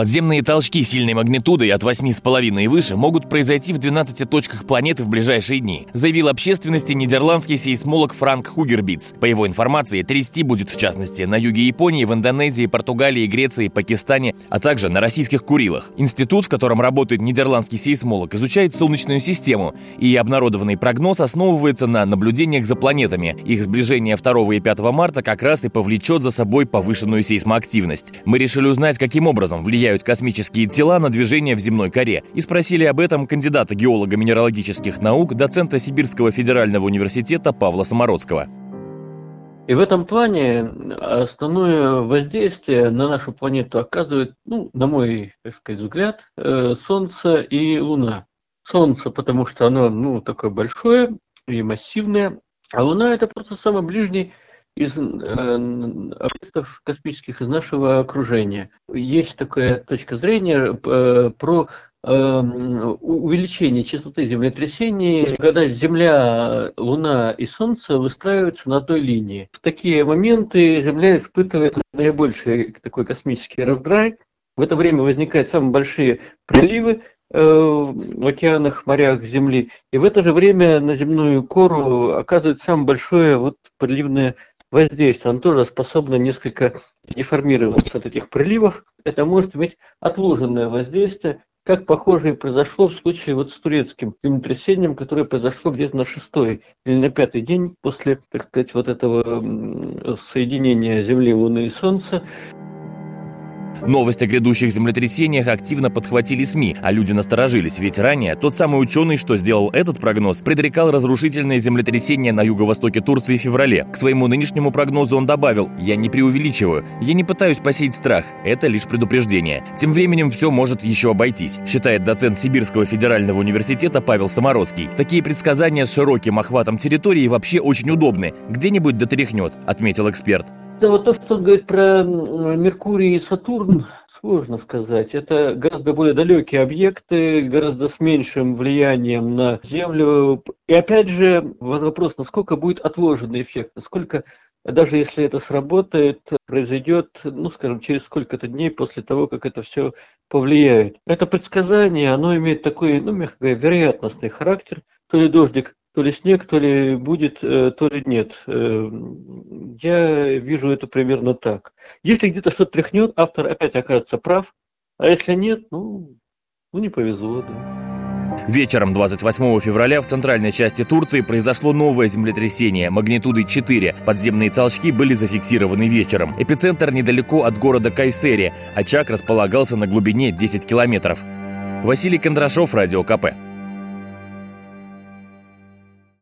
Подземные толчки сильной магнитудой от 8,5 и выше могут произойти в 12 точках планеты в ближайшие дни, заявил общественности нидерландский сейсмолог Франк Хугербиц. По его информации, трясти будет в частности на юге Японии, в Индонезии, Португалии, Греции, Пакистане, а также на российских Курилах. Институт, в котором работает нидерландский сейсмолог, изучает Солнечную систему, и обнародованный прогноз основывается на наблюдениях за планетами. Их сближение 2 и 5 марта как раз и повлечет за собой повышенную сейсмоактивность. Мы решили узнать, каким образом влияет влияют космические тела на движение в земной коре, и спросили об этом кандидата геолога минералогических наук, доцента Сибирского федерального университета Павла Самородского. И в этом плане основное воздействие на нашу планету оказывает, ну, на мой, так сказать, взгляд, э, Солнце и Луна. Солнце, потому что оно, ну, такое большое и массивное, а Луна это просто самый ближний из э, объектов космических из нашего окружения. Есть такая точка зрения э, про эм, увеличение частоты землетрясений, когда Земля, Луна и Солнце выстраиваются на одной линии. В такие моменты Земля испытывает наибольший такой космический раздрай. В это время возникают самые большие приливы, э, в океанах, морях Земли. И в это же время на земную кору оказывает самое большое вот приливное воздействие, оно тоже способно несколько деформироваться от этих приливов. Это может иметь отложенное воздействие, как похоже и произошло в случае вот с турецким землетрясением, которое произошло где-то на шестой или на пятый день после, так сказать, вот этого соединения Земли, Луны и Солнца. Новость о грядущих землетрясениях активно подхватили СМИ, а люди насторожились, ведь ранее тот самый ученый, что сделал этот прогноз, предрекал разрушительное землетрясение на юго-востоке Турции в феврале. К своему нынешнему прогнозу он добавил «Я не преувеличиваю, я не пытаюсь посеять страх, это лишь предупреждение». Тем временем все может еще обойтись, считает доцент Сибирского федерального университета Павел Самородский. Такие предсказания с широким охватом территории вообще очень удобны, где-нибудь дотряхнет, отметил эксперт. Да, вот то, что он говорит про Меркурий и Сатурн, сложно сказать. Это гораздо более далекие объекты, гораздо с меньшим влиянием на Землю. И опять же, вопрос, насколько будет отложенный эффект, насколько даже если это сработает, произойдет, ну, скажем, через сколько-то дней после того, как это все повлияет. Это предсказание, оно имеет такой, ну, мягко говоря, вероятностный характер. То ли дождик то ли снег, то ли будет, э, то ли нет. Э, я вижу это примерно так. Если где-то что-то тряхнет, автор опять окажется прав, а если нет, ну, ну не повезло, да. Вечером 28 февраля в центральной части Турции произошло новое землетрясение магнитудой 4. Подземные толчки были зафиксированы вечером. Эпицентр недалеко от города Кайсери. Очаг располагался на глубине 10 километров. Василий Кондрашов, Радио КП.